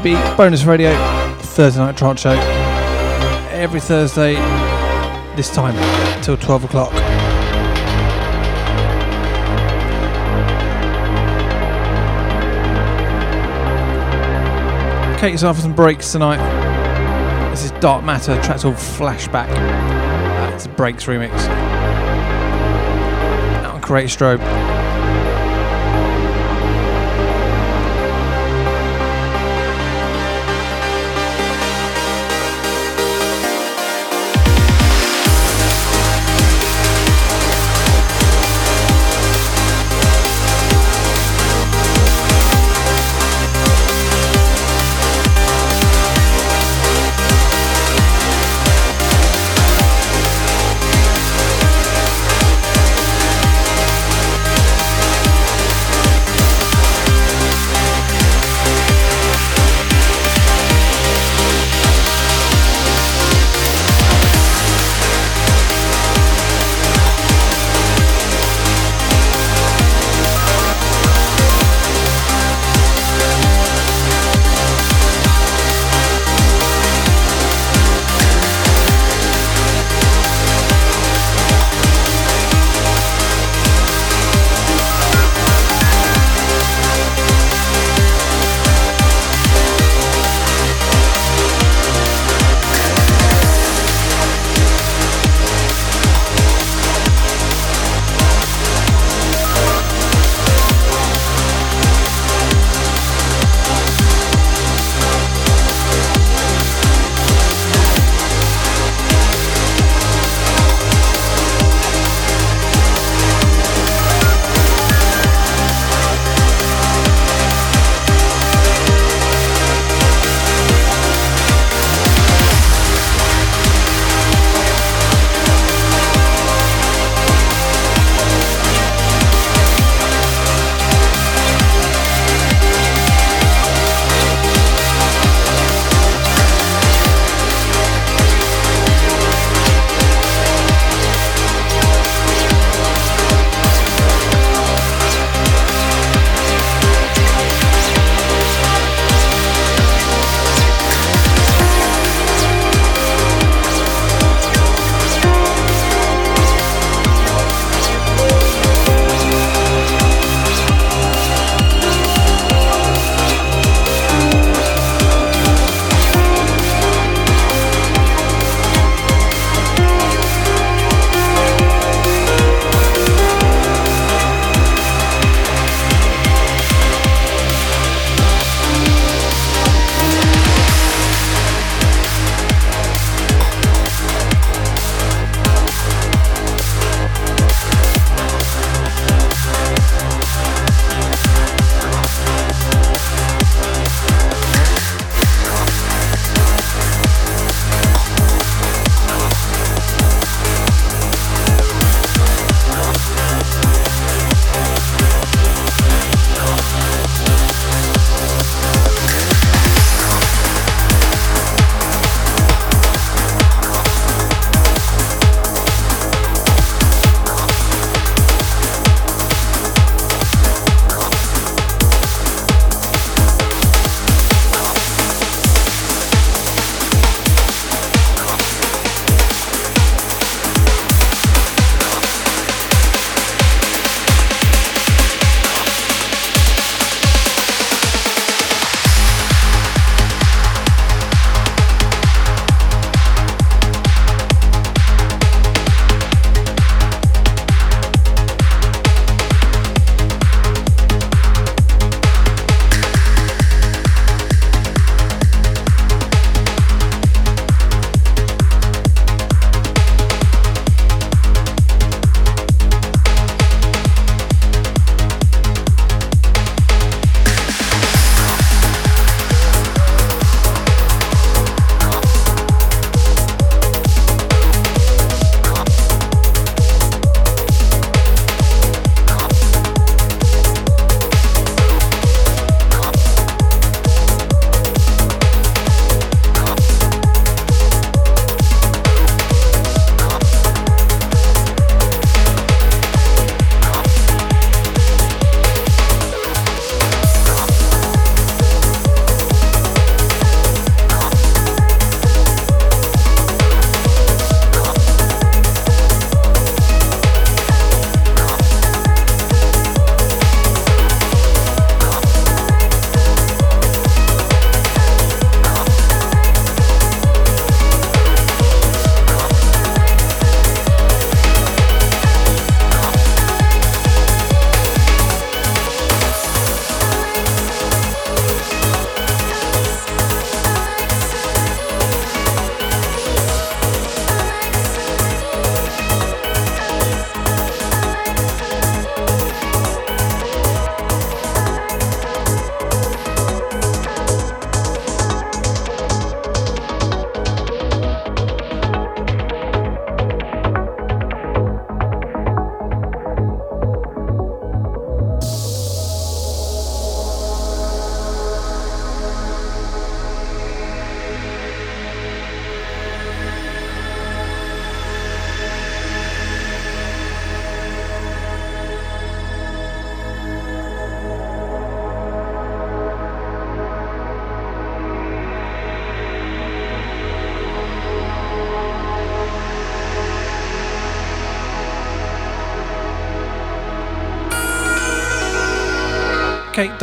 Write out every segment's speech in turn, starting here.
KB Bonus Radio, Thursday Night Trance Show. Every Thursday, this time, till 12 o'clock. Take yourself for some breaks tonight. This is Dark Matter, track called Flashback. That's a Breaks remix. Out on Create Strobe.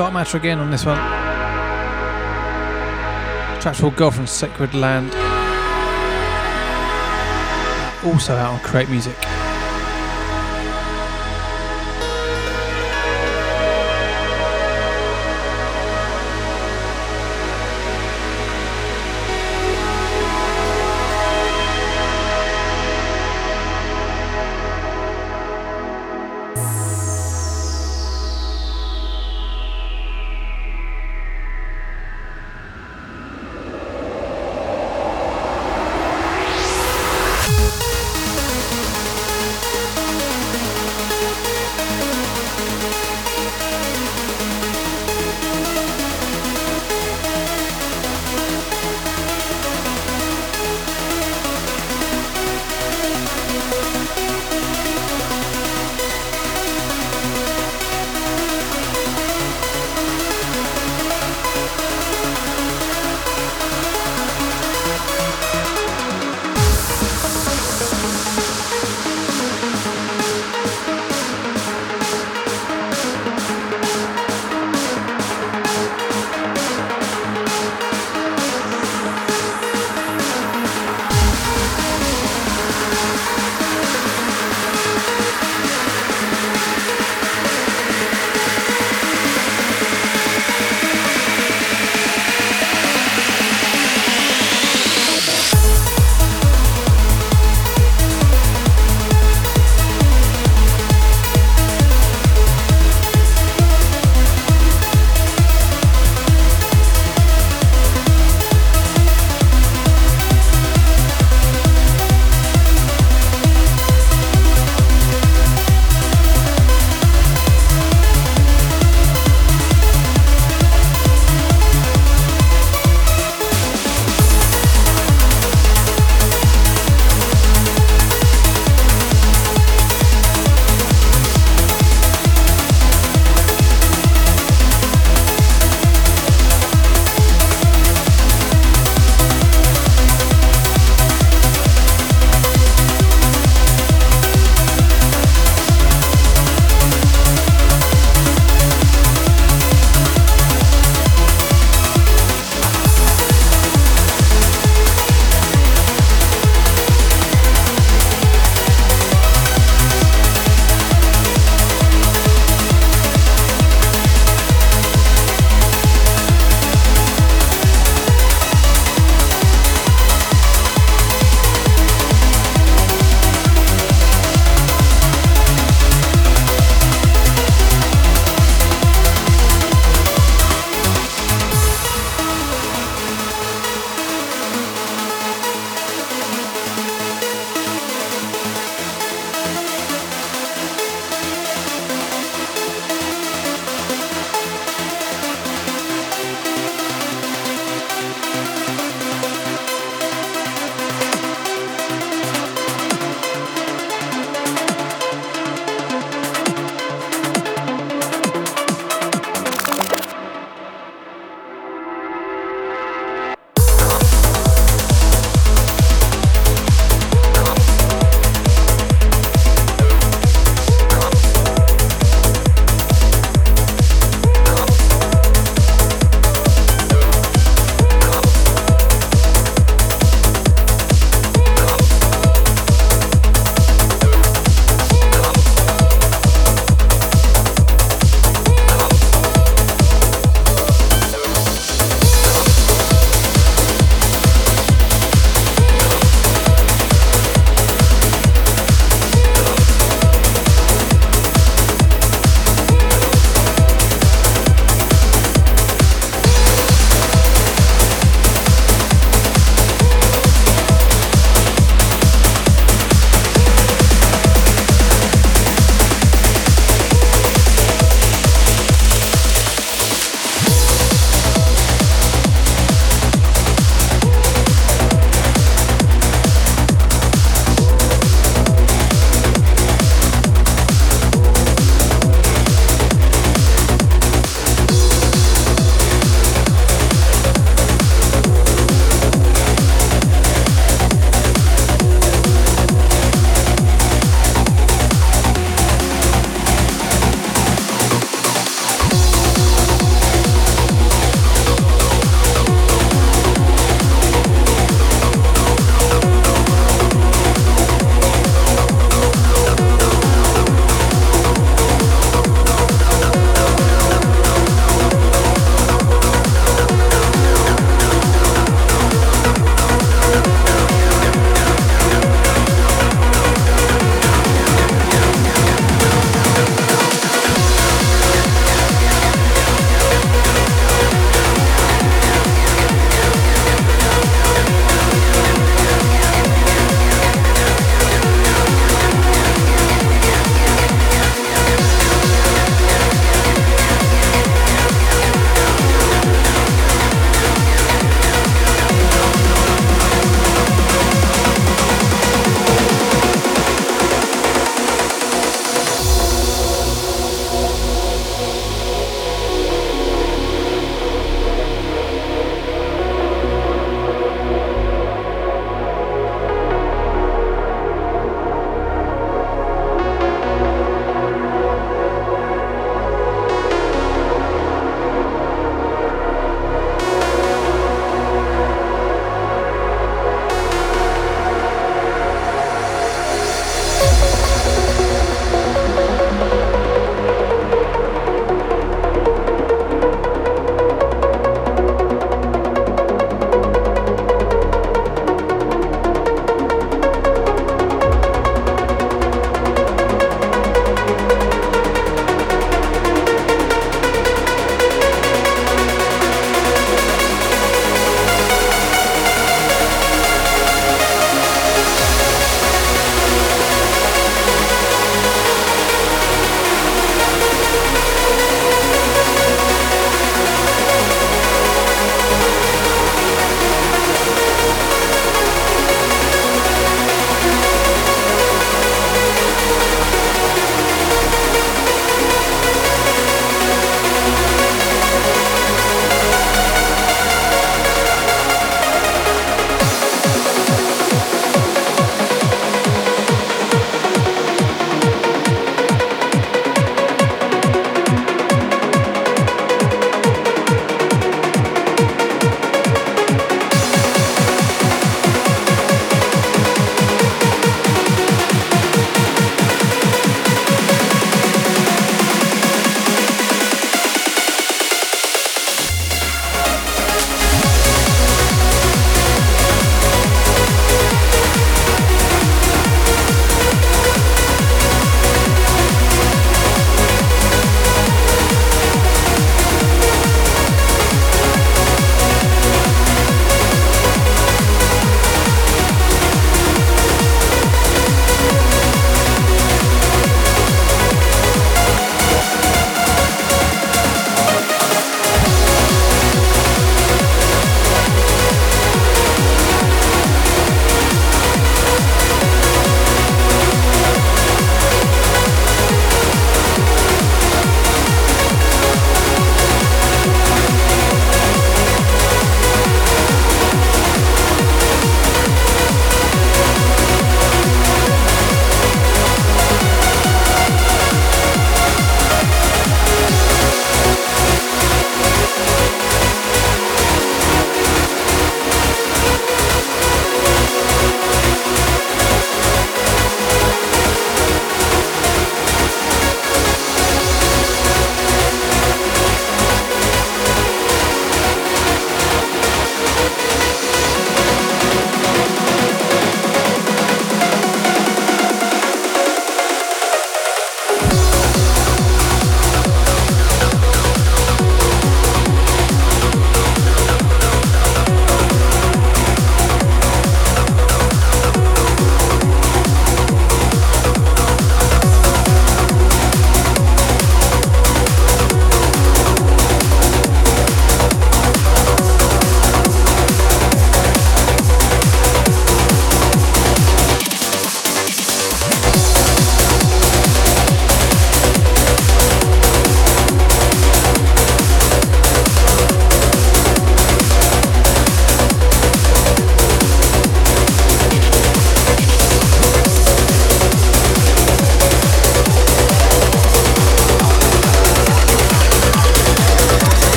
Dark Matter again on this one. Track's called from Sacred Land. Also out on Create Music.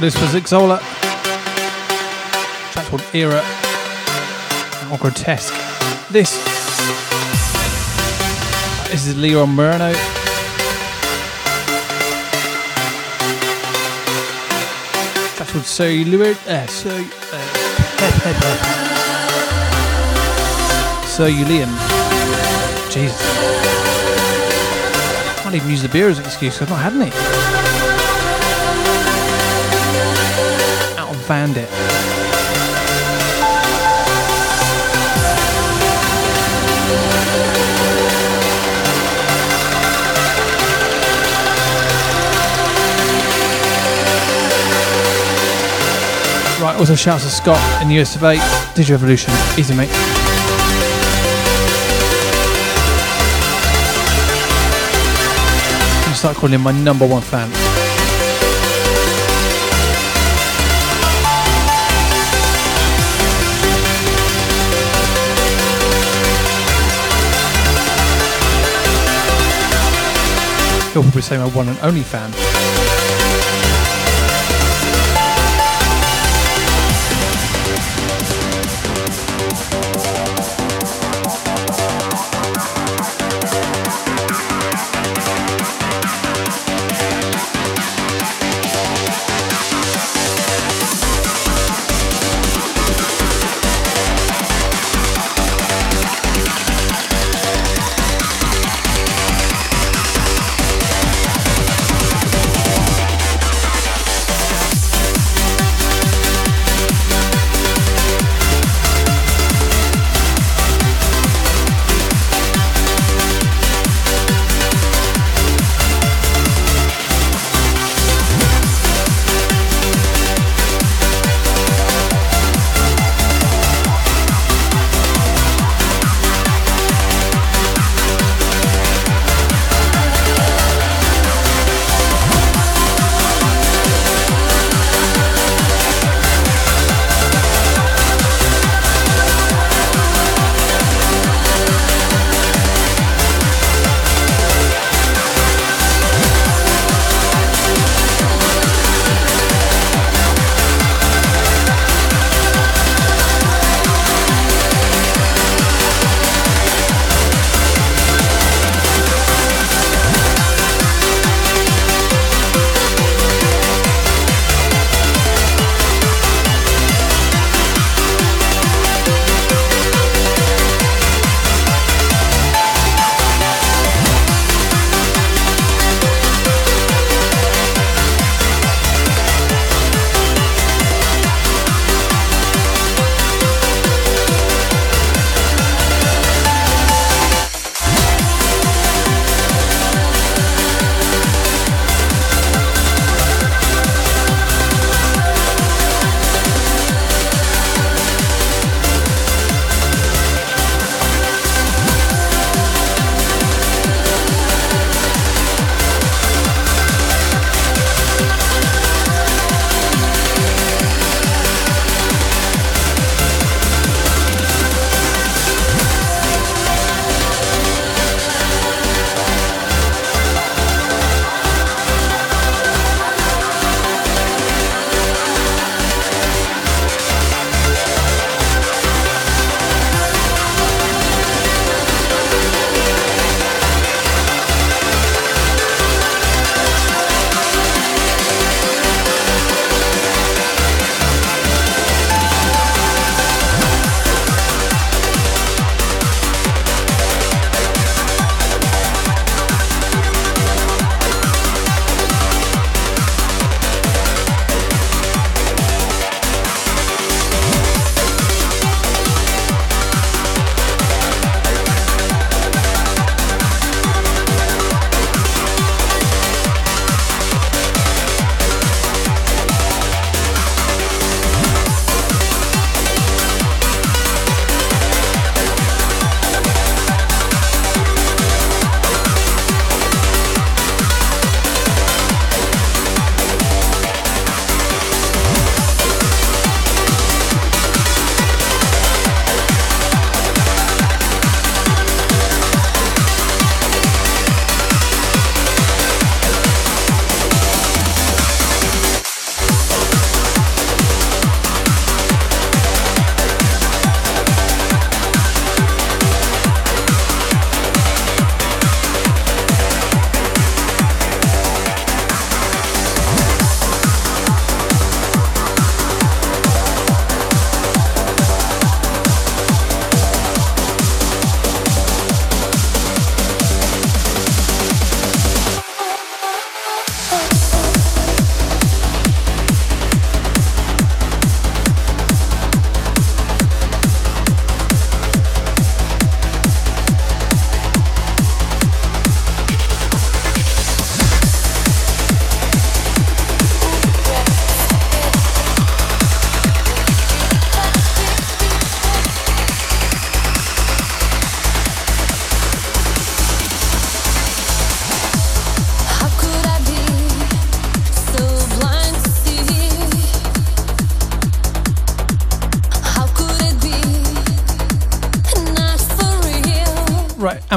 For this was Xola. Track called Era or Grotesque. This this is Leon Moreno. Track called So Lurid. Uh, so uh, So Julian. Jesus. I can't even use the beer as an excuse. I've not had any. Of Bandit. Right, also shouts to Scott in the US of A. Digital Evolution. Easy, mate. Start calling him my number one fan. He'll probably say my one and only fan.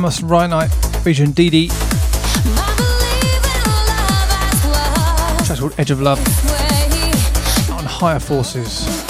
Amos Reinite featuring Dee Track called Edge of Love on Higher Forces.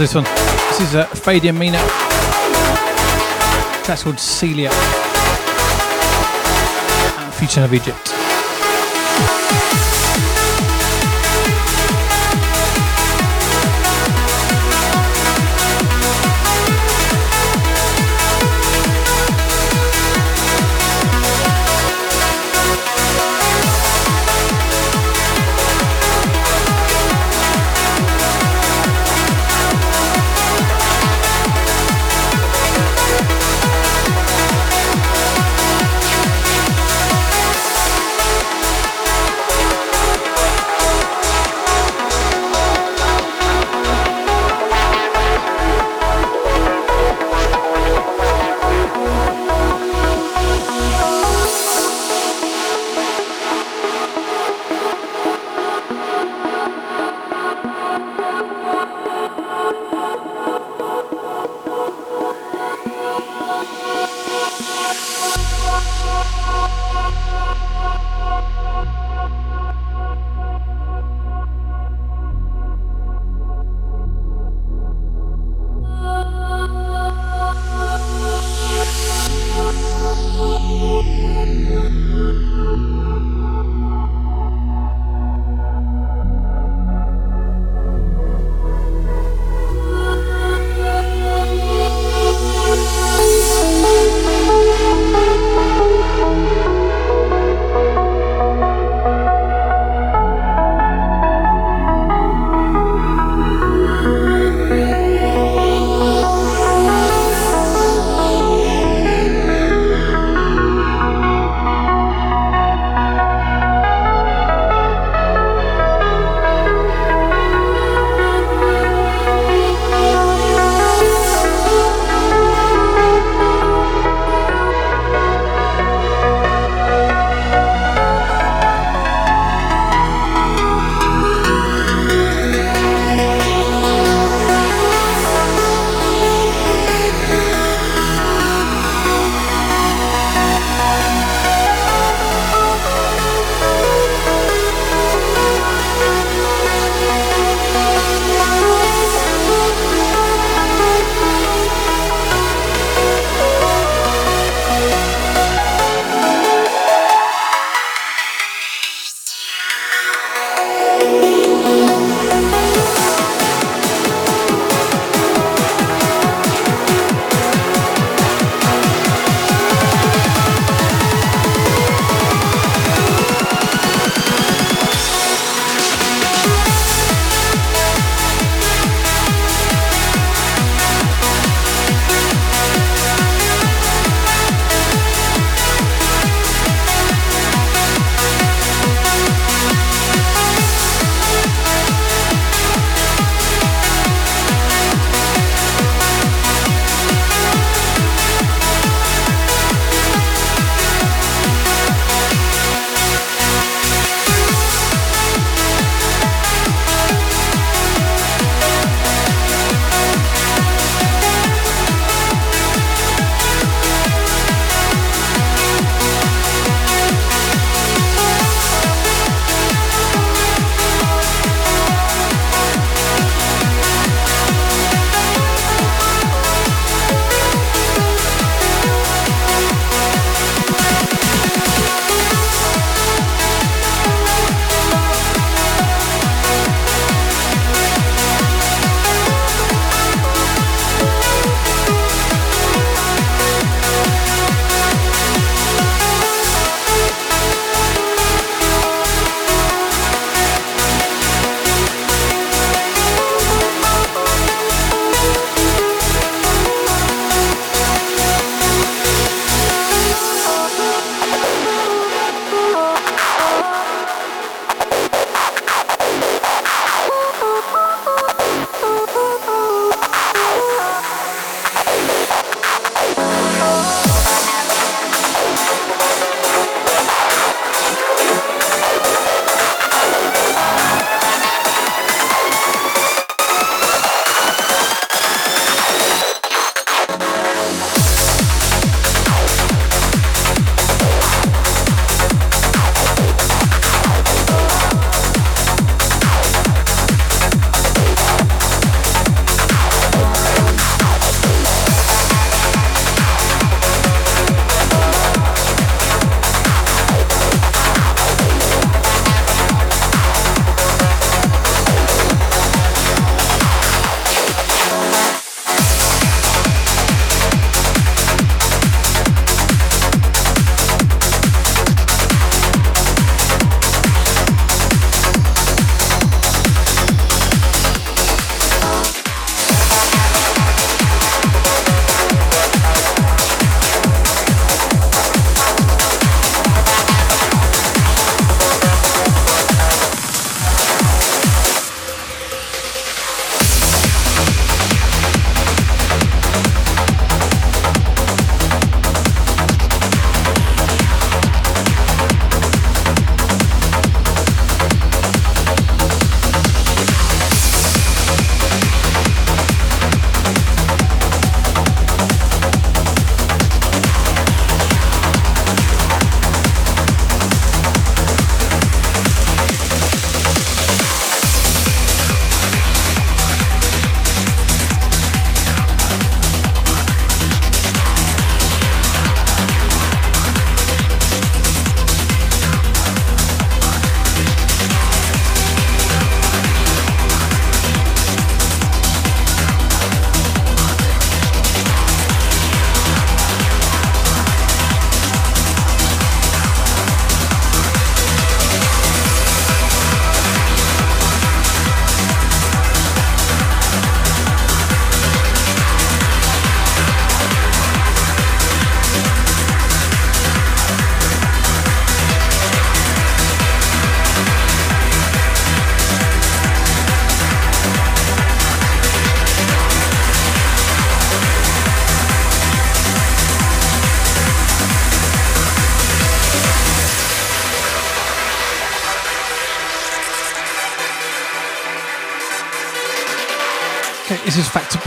This one. This is uh, Fadi Mina. That's called Celia. And Future of Egypt.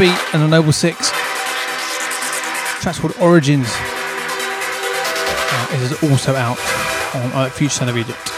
Beat and the Noble Six. Track's called Origins. Uh, this is also out on uh, Future Sound of Egypt.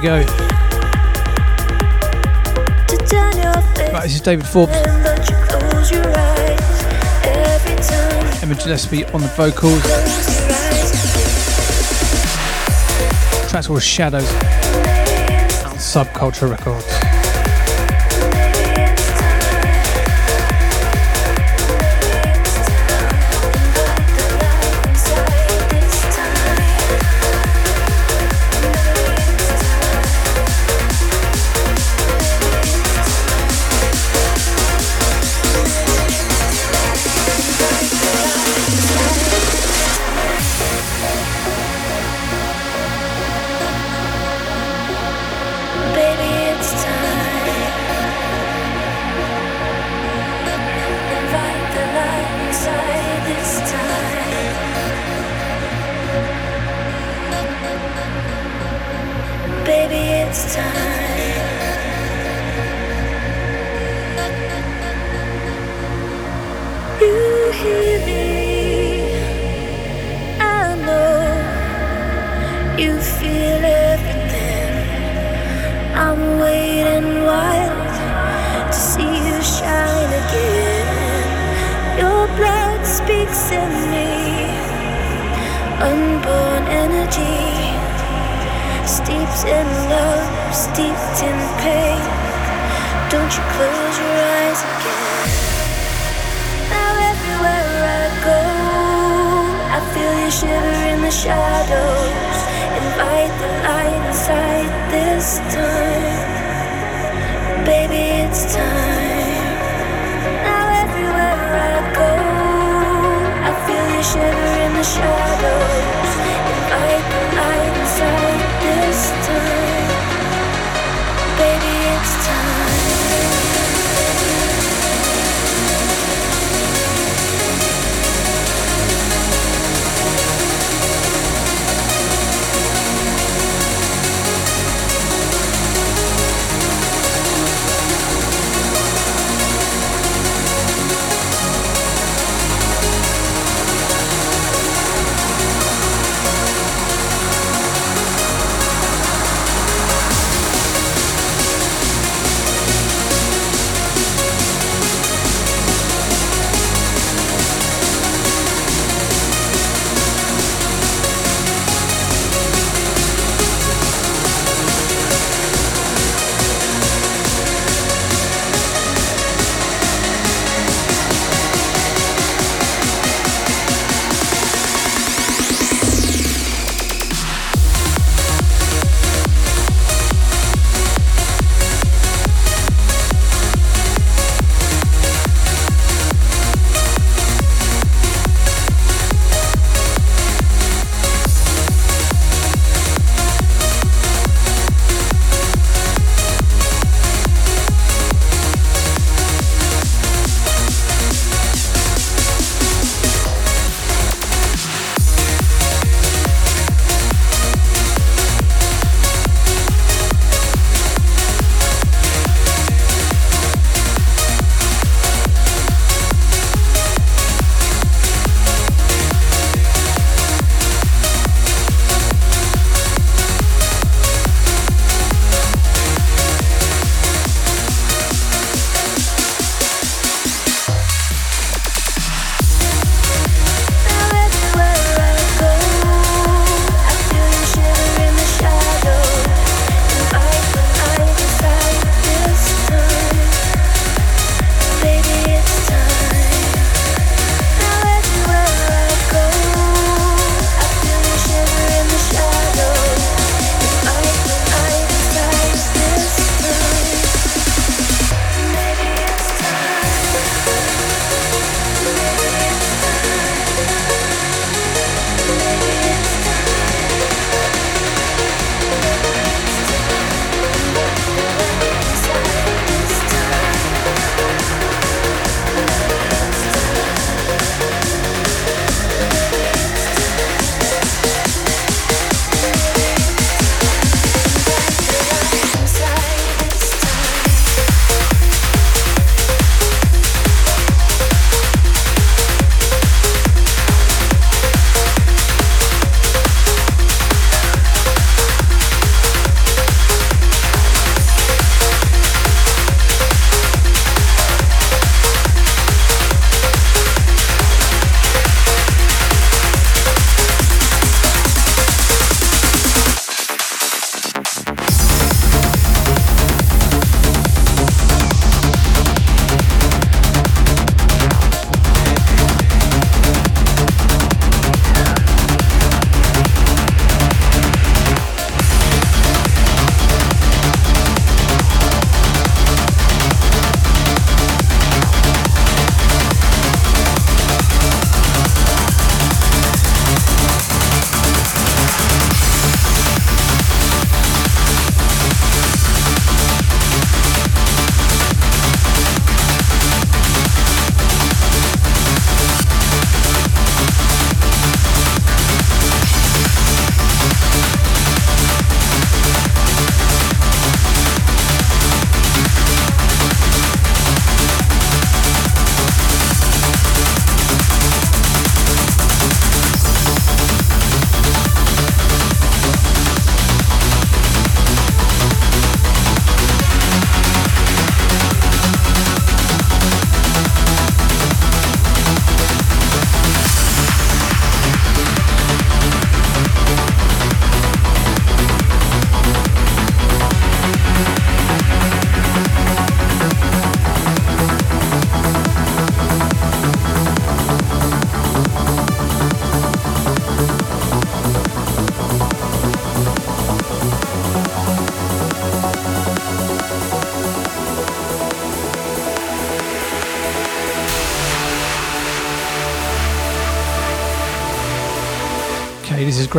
we go. Right, this is David Forbes. Emma Gillespie on the vocals. Track's called Shadows on Subculture Records.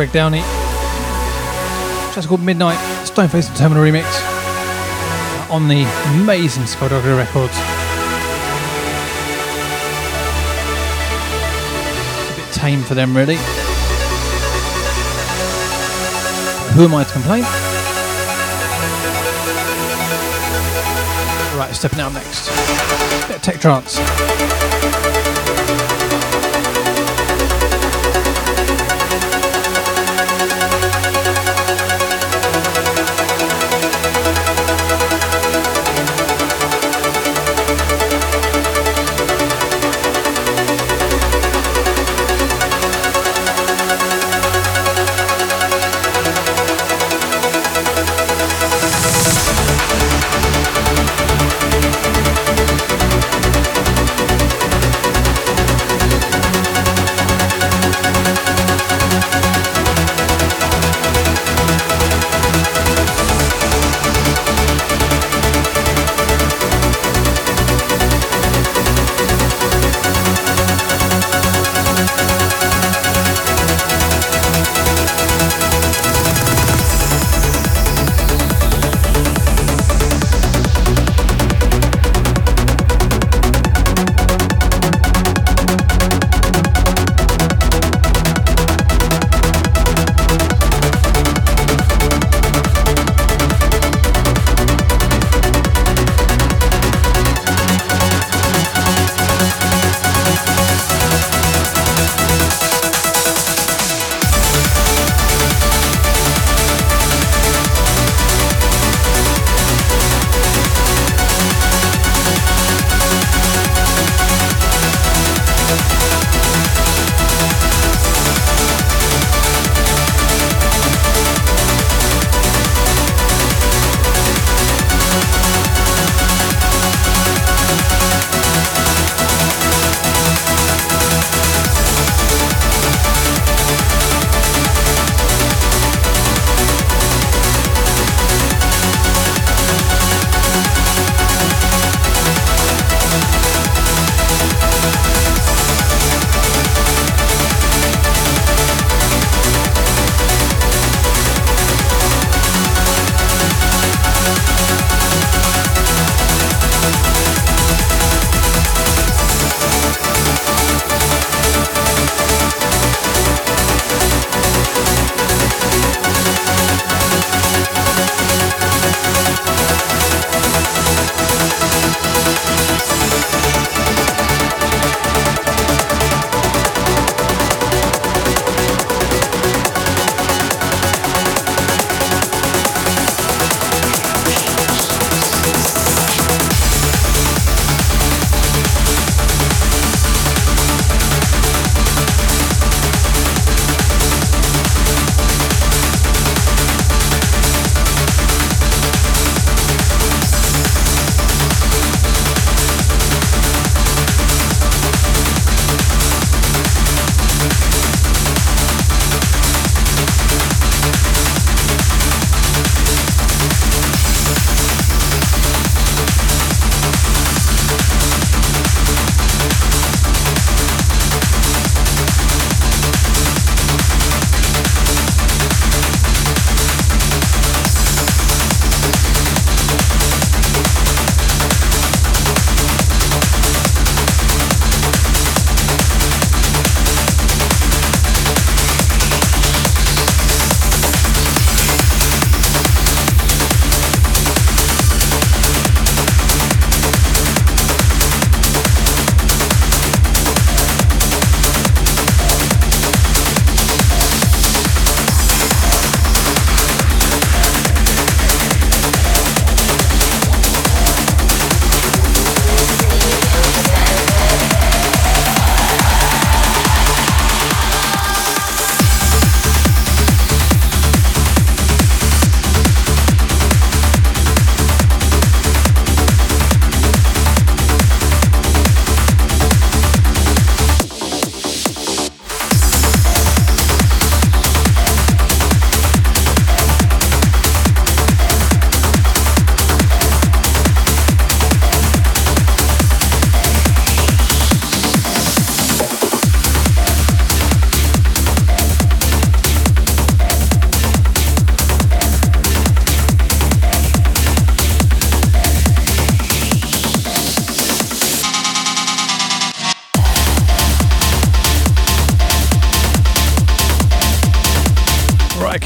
Greg Downey. Just called Midnight Stoneface and Terminal Remix uh, on the amazing Skullduggery Records. It's A bit tame for them, really. Who am I to complain? Right, stepping out next. Bit of tech trance.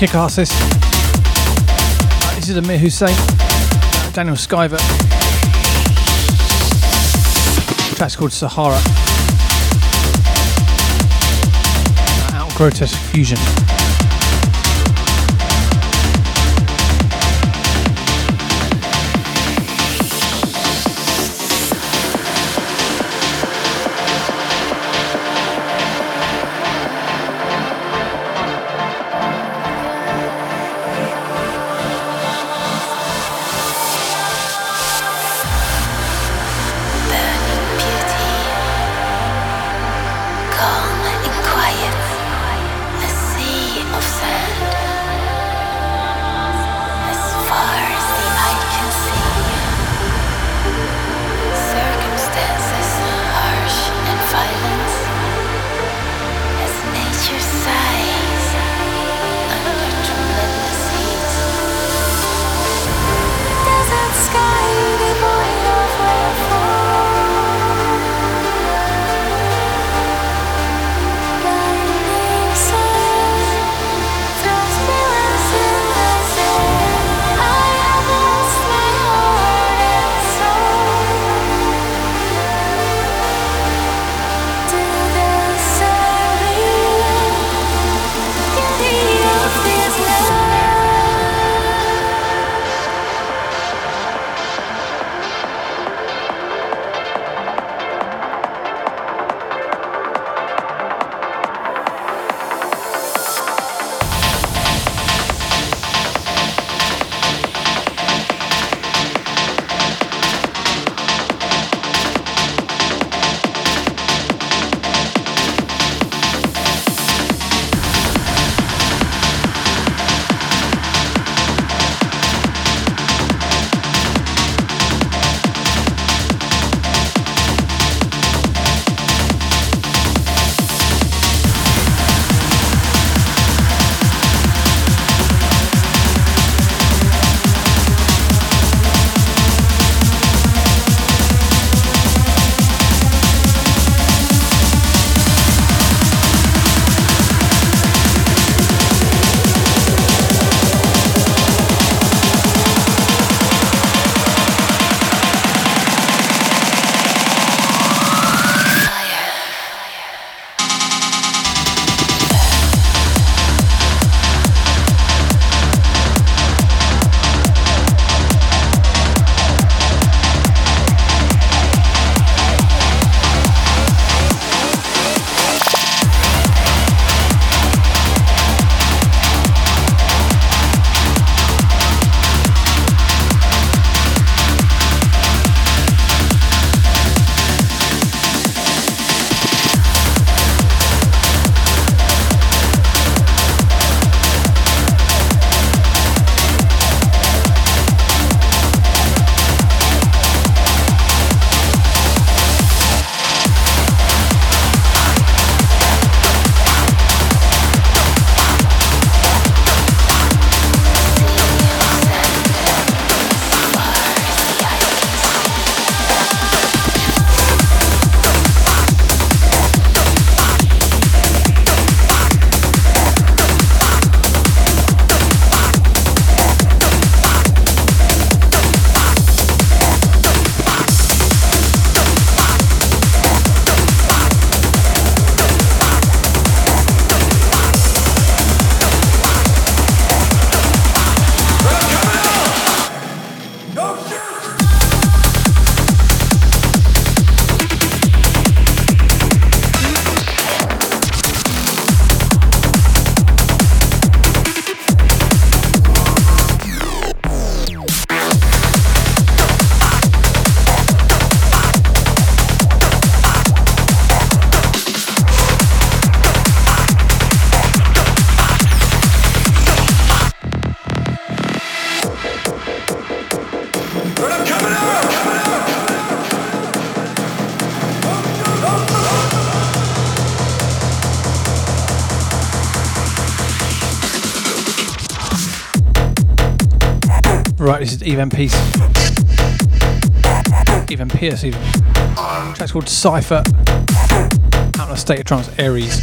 Kick this. Uh, this is Amir Hussain, Daniel Skyver. Track's called Sahara. Uh, out Grotesque Fusion. Evan Peace. Evan Pierce, even. track's called Cypher. Out of State of Trance Aries.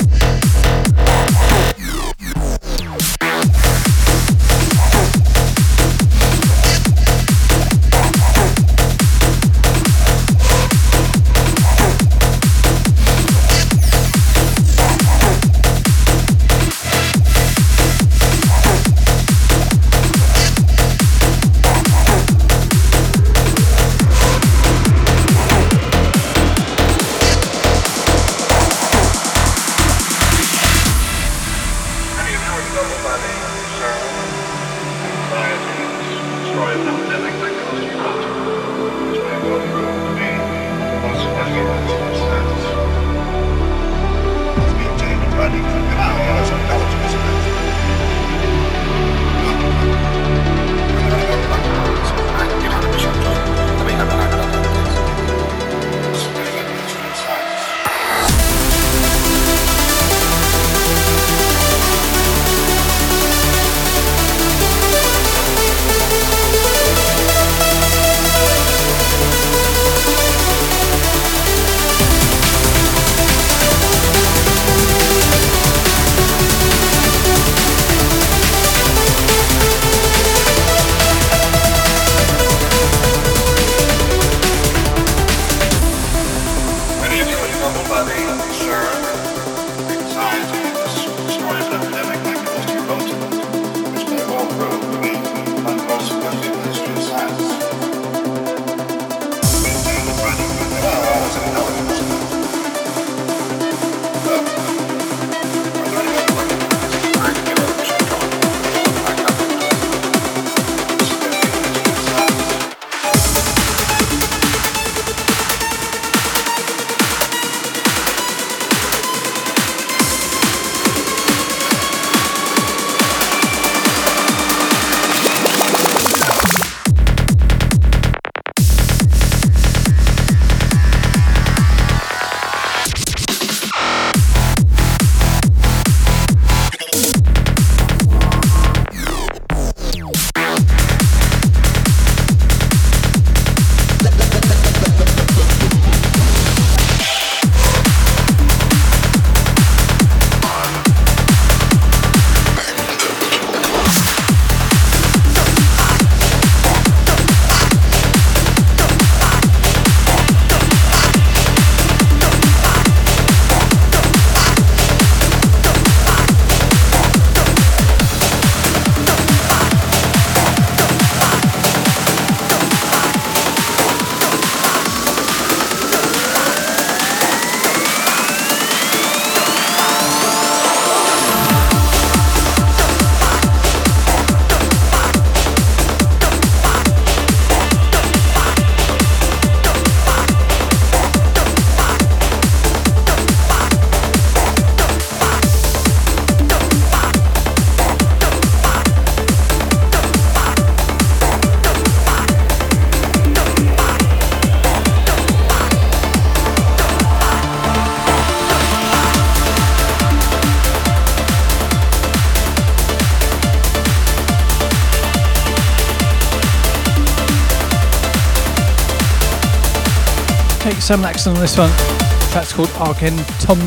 Sam Laxton on this one. The track's called Argentum.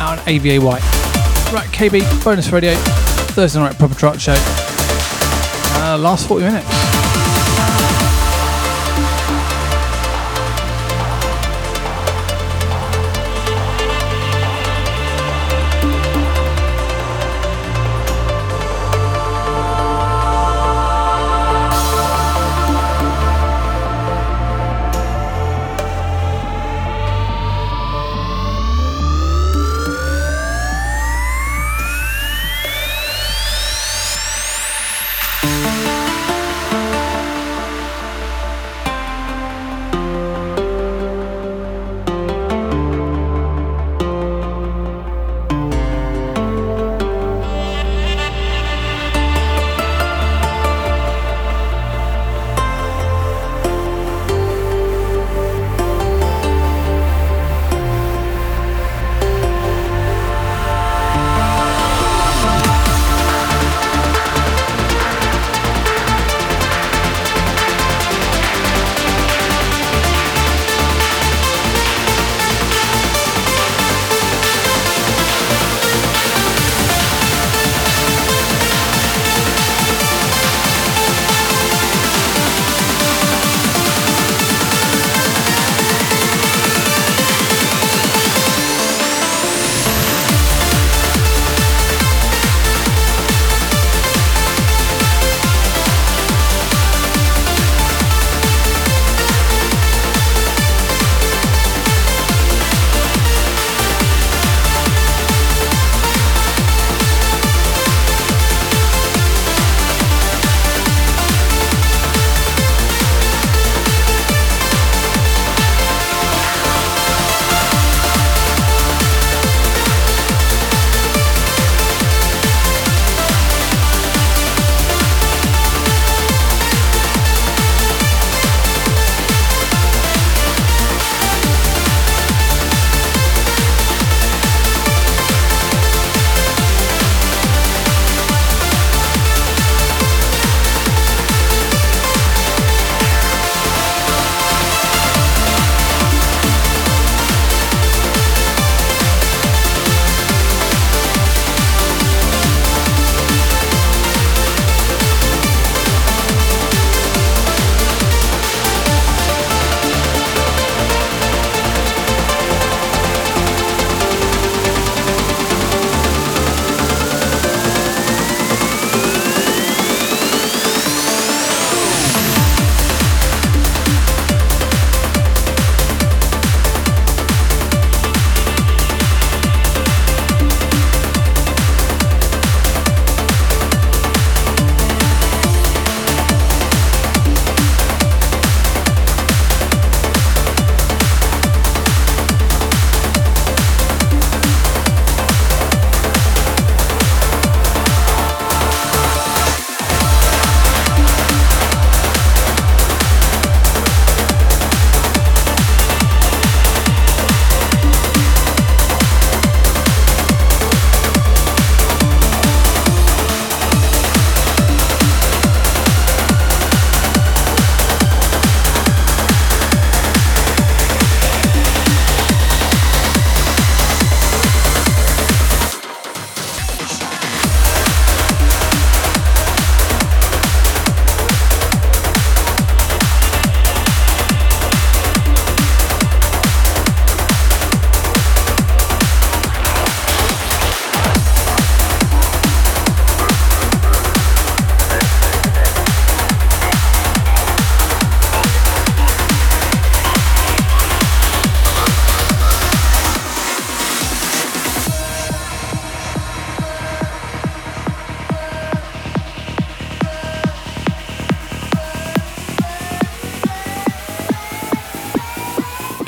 Out on AVA White. Right, KB, bonus radio, Thursday night proper truck show. Uh, last 40 minutes.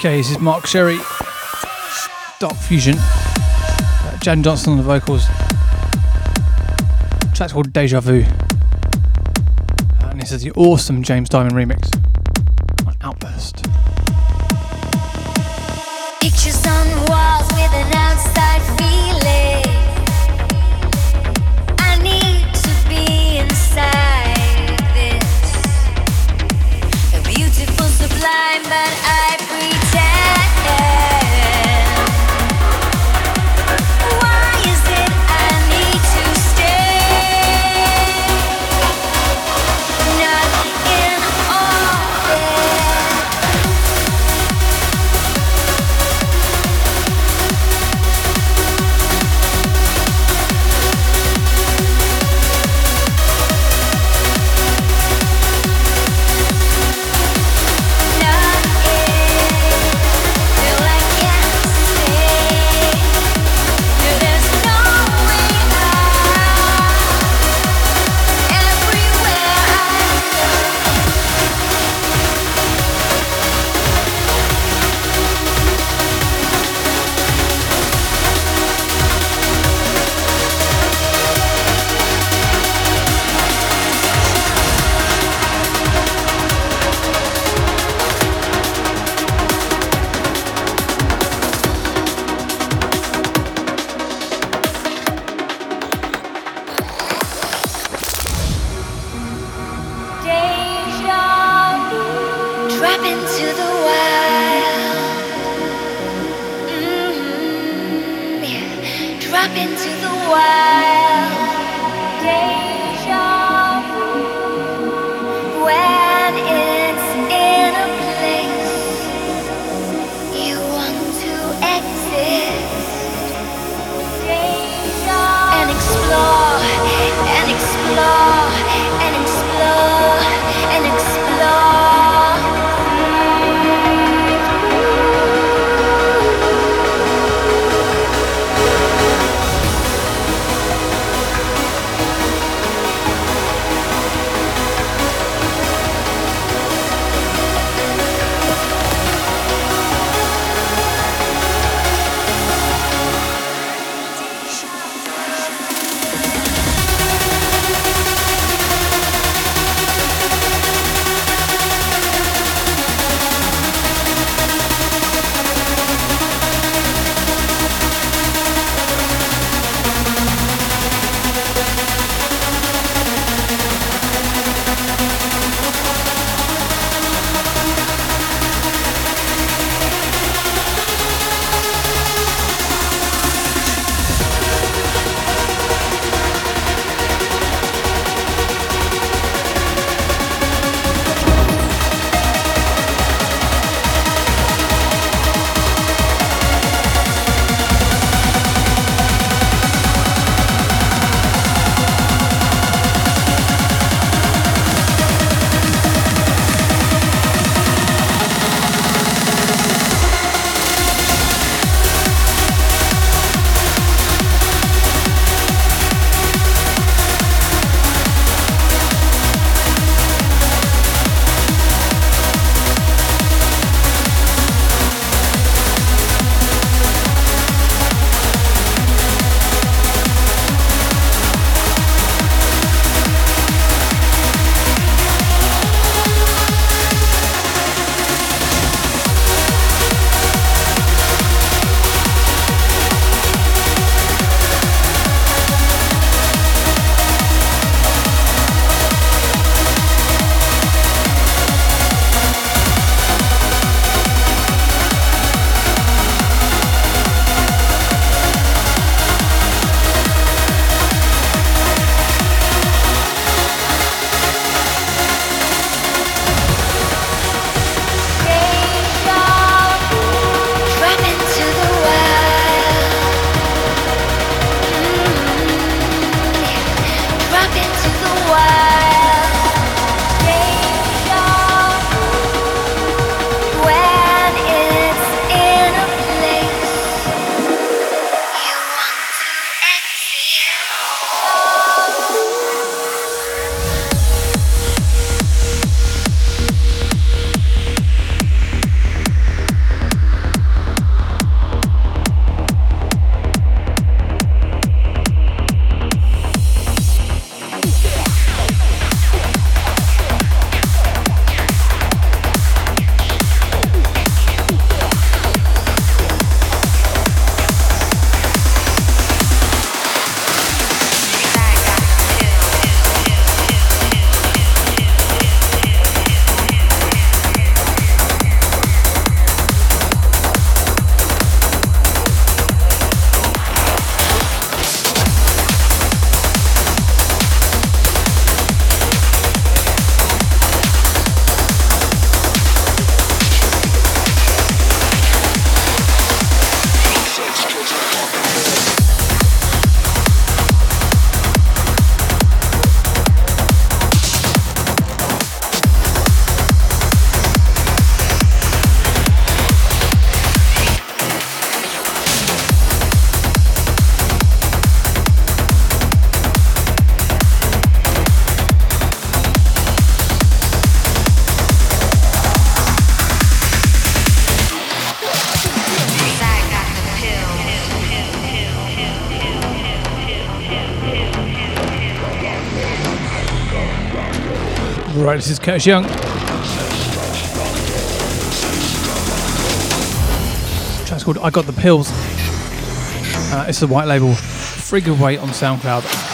Okay, this is Mark Sherry, Dark Fusion, uh, Jan Johnston on the vocals. The track's called Deja Vu, and this is the awesome James Dymond remix. Right, this is Curtis Young. Track's called I Got the Pills. Uh, it's the white label Frigga Weight on SoundCloud.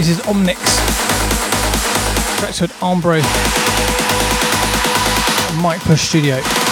This is Omnix. Track's called Ombre. Mike Push Studio.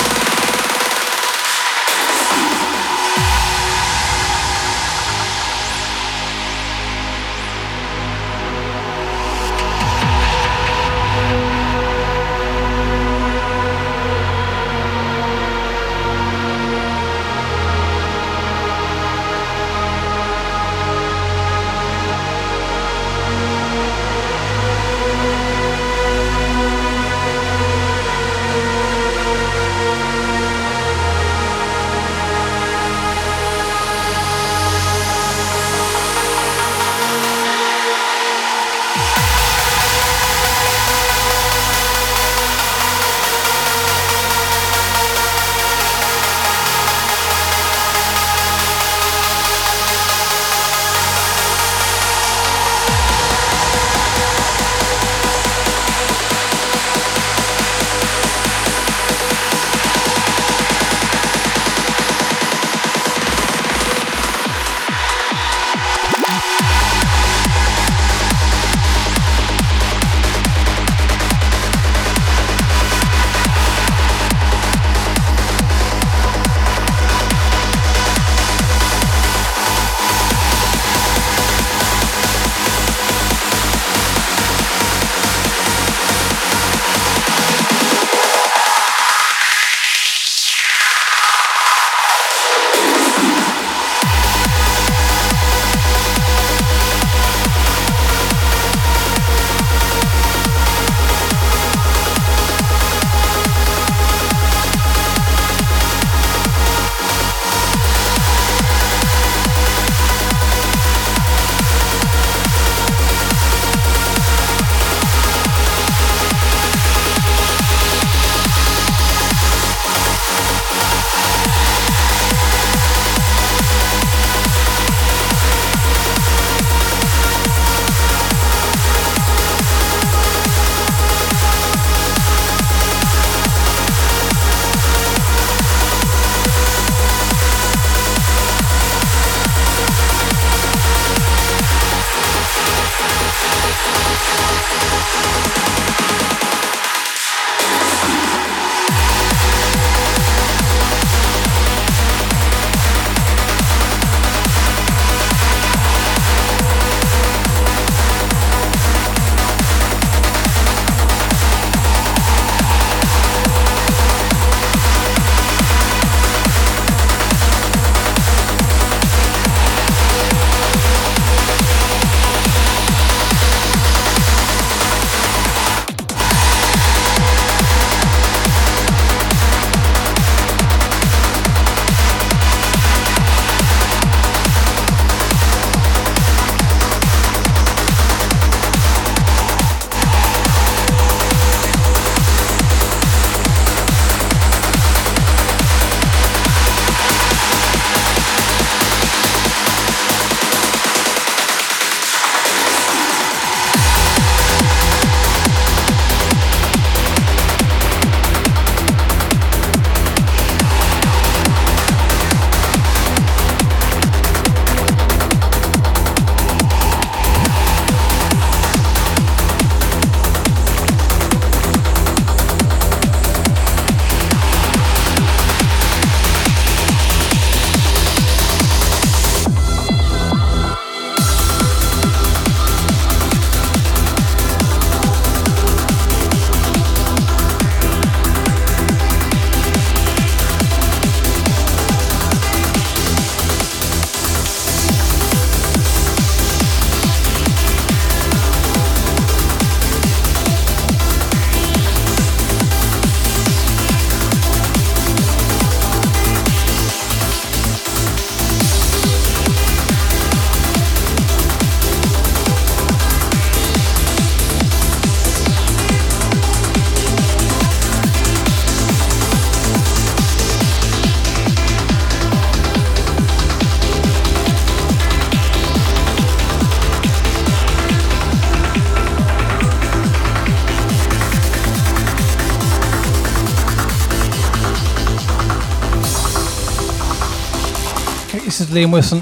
Liam Wilson.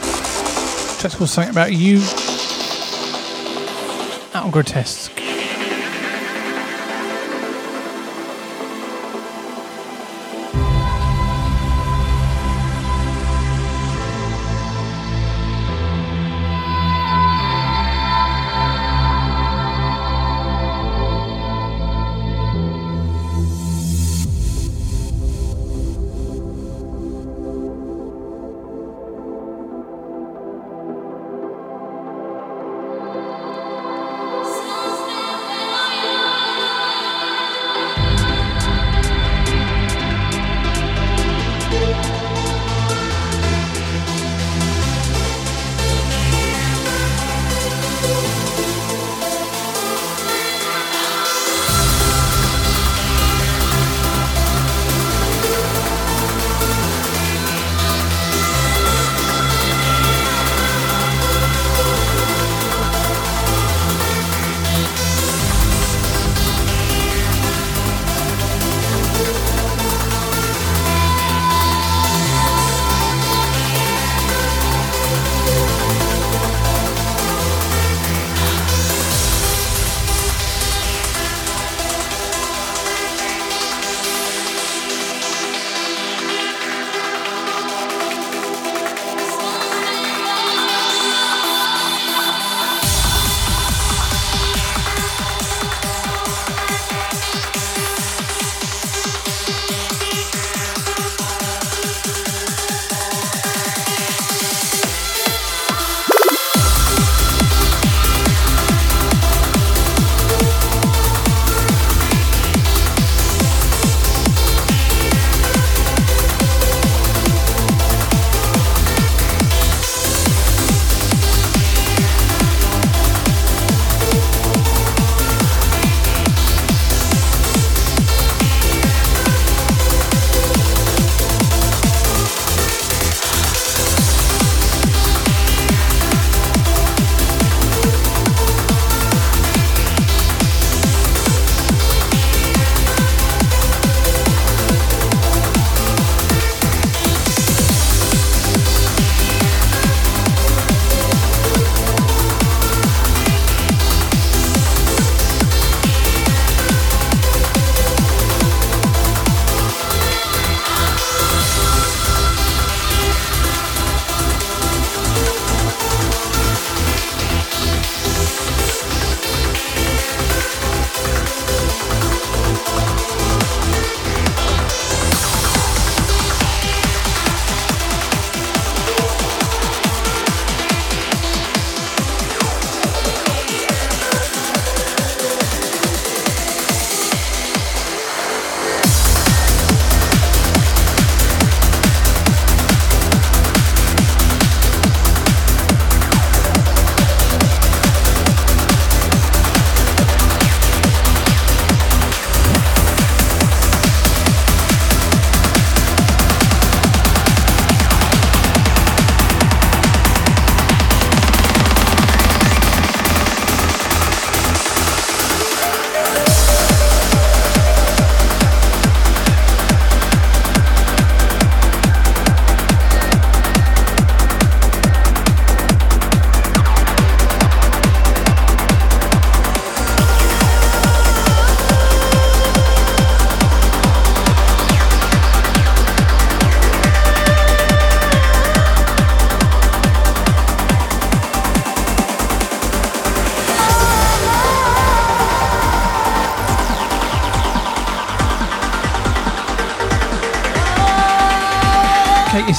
Track's called Something About You. Out on Grotesque.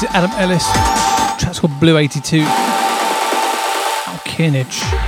Is Adam Ellis. Track's called Blue 82. Alkinage.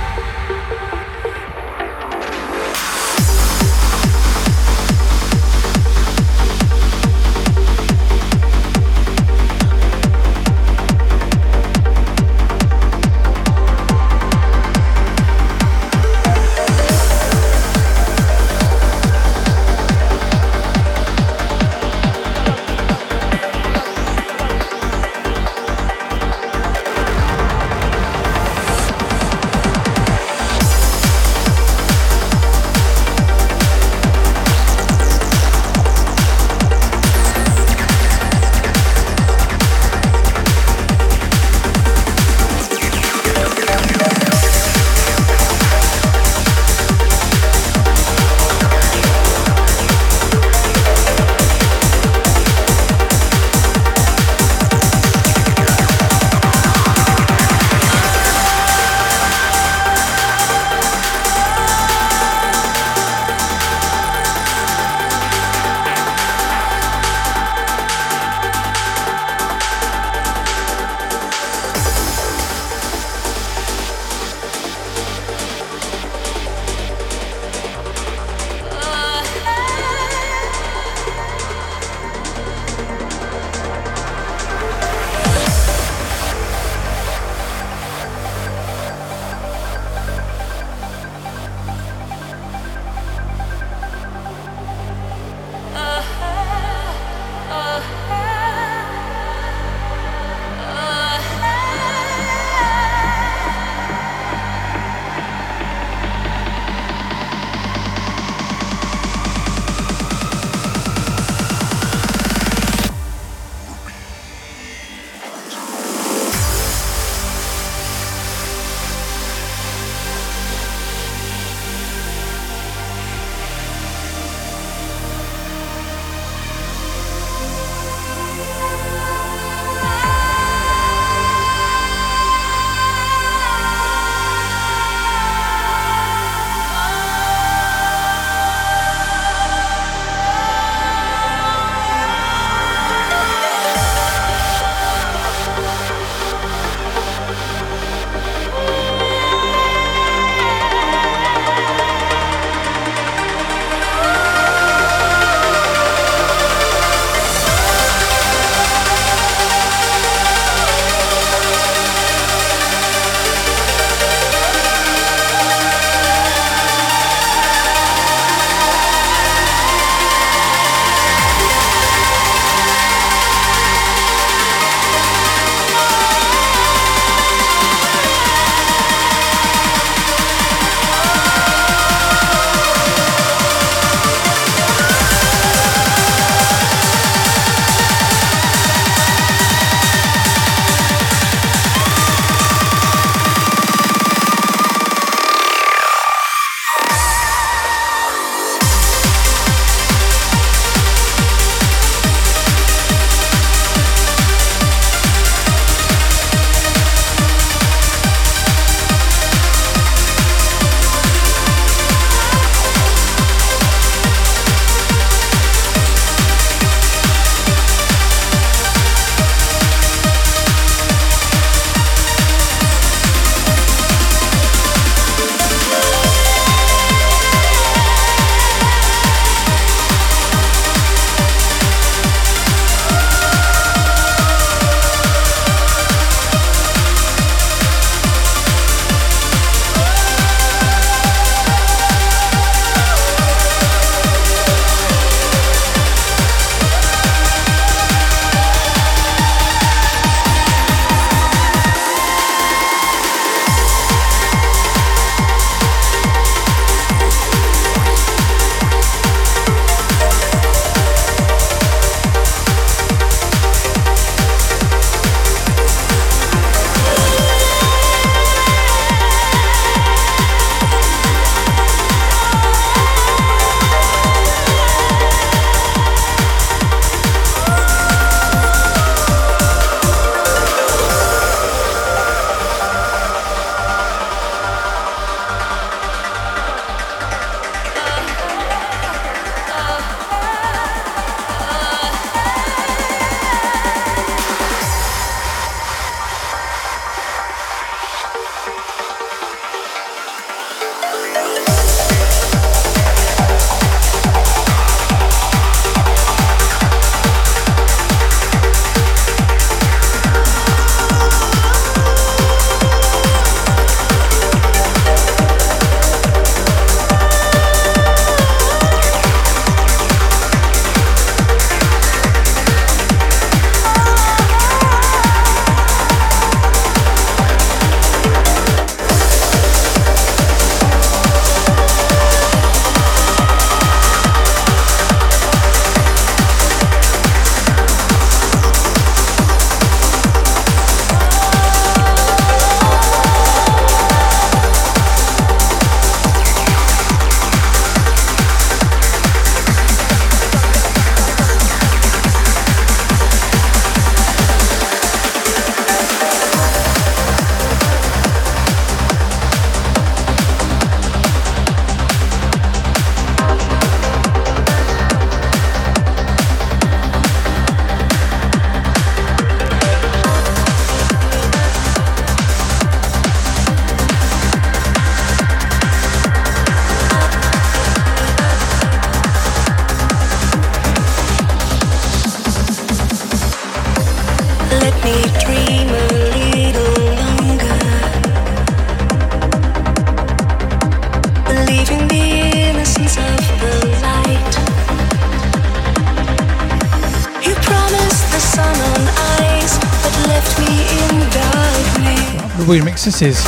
Weird mix this is.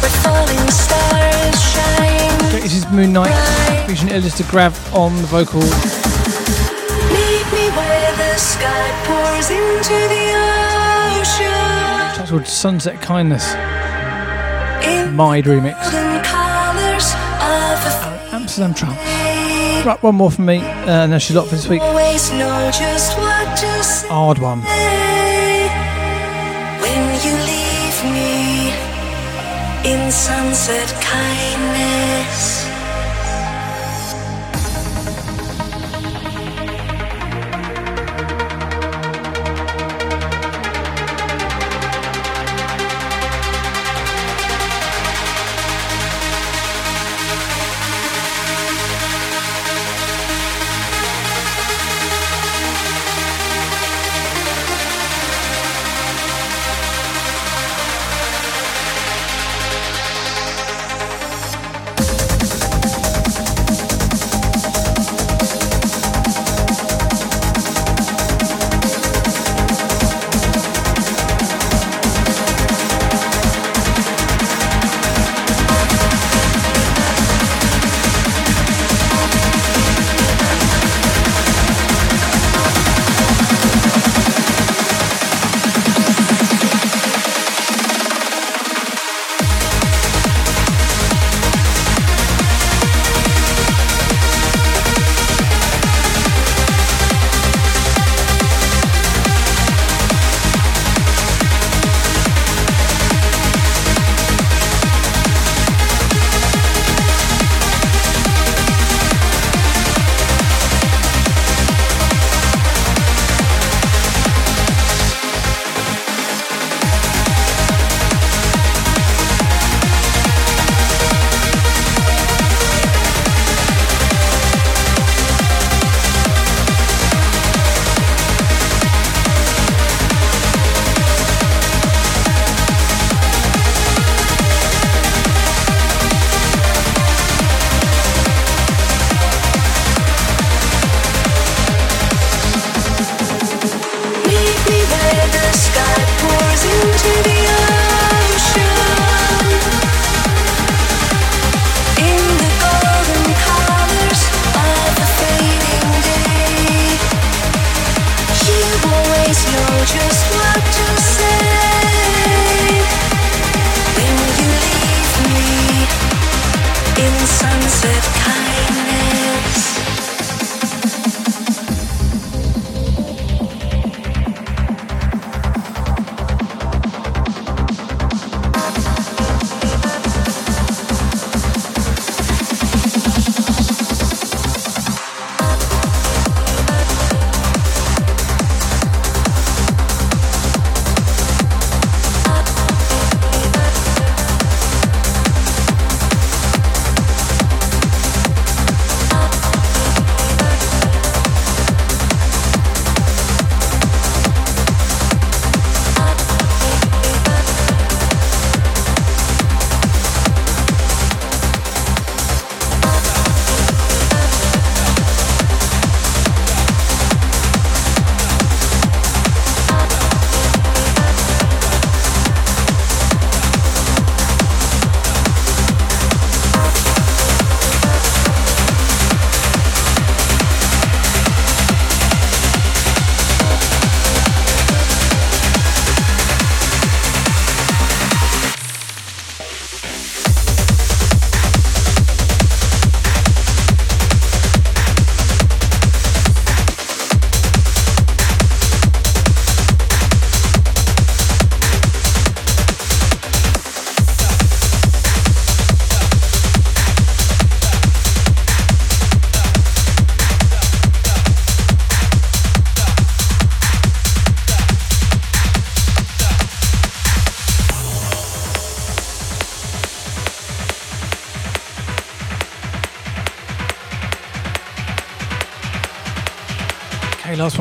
Where falling stars shine. This is Moon Knight featuring Elista Grav on the vocal. Meet me where the sky pours into the ocean. Called Sunset Kindness. In Mide remix. colors of a Amsterdam Trance. Right, one more from me, uh, and that's your lot for this week. always know just what to say. Hard one. Sunset kindness.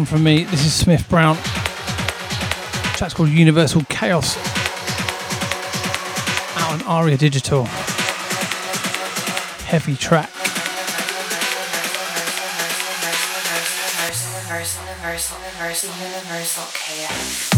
One from me. This is Smith Brown. Track's called Universal Chaos. Out on Aria Digital. Heavy track. Universal, universal, universal, universal chaos.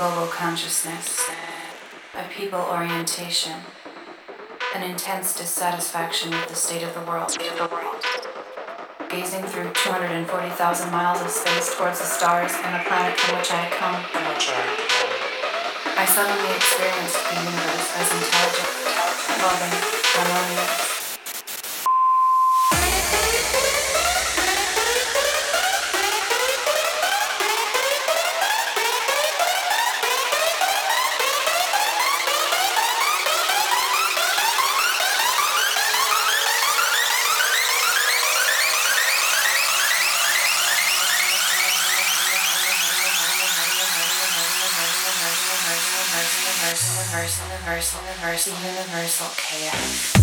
Global consciousness, a people orientation, an intense dissatisfaction with the state of the world. Gazing through 240,000 miles of space towards the stars and the planet from which I had come, I suddenly experienced the universe as intelligent, loving, harmonious. Universal, universal, chaos.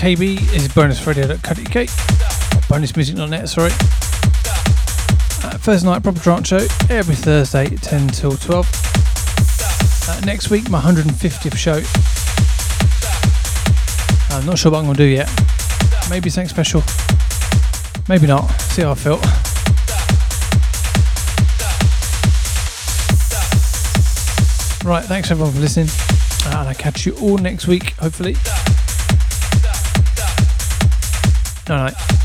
KB. Is bonusradio.co.uk. Bonusmusic.net, sorry. Uh, first night proper trance show every Thursday, 10 till 12. Uh, next week, my 150th show. I'm not sure what I'm going to do yet. Maybe something special. Maybe not. See how I feel. Right, thanks everyone for listening. Uh, and I'll catch you all next week, hopefully. All right.